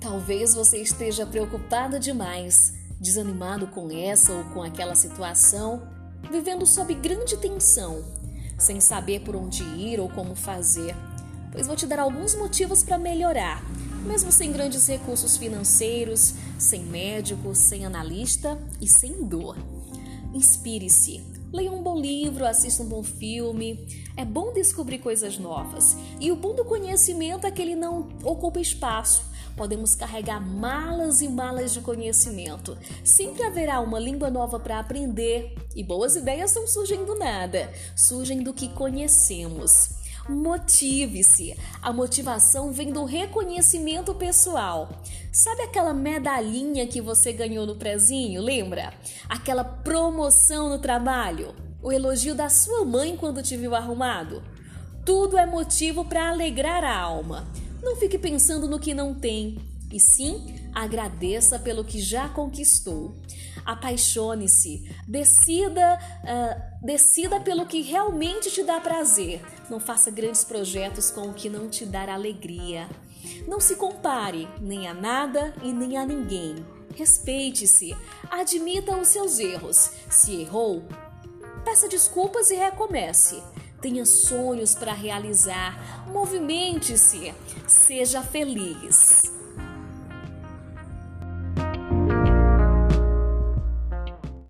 Talvez você esteja preocupado demais, desanimado com essa ou com aquela situação, vivendo sob grande tensão, sem saber por onde ir ou como fazer. Pois vou te dar alguns motivos para melhorar, mesmo sem grandes recursos financeiros, sem médico, sem analista e sem dor. Inspire-se, leia um bom livro, assista um bom filme. É bom descobrir coisas novas. E o bom do conhecimento é que ele não ocupa espaço podemos carregar malas e malas de conhecimento. Sempre haverá uma língua nova para aprender e boas ideias não surgem do nada, surgem do que conhecemos. Motive-se. A motivação vem do reconhecimento pessoal. Sabe aquela medalhinha que você ganhou no prezinho? Lembra? Aquela promoção no trabalho? O elogio da sua mãe quando te viu arrumado? Tudo é motivo para alegrar a alma. Não fique pensando no que não tem, e sim agradeça pelo que já conquistou. Apaixone-se, decida, uh, decida pelo que realmente te dá prazer. Não faça grandes projetos com o que não te dá alegria. Não se compare nem a nada e nem a ninguém. Respeite-se, admita os seus erros. Se errou, peça desculpas e recomece. Tenha sonhos para realizar. Movimente-se. Seja feliz.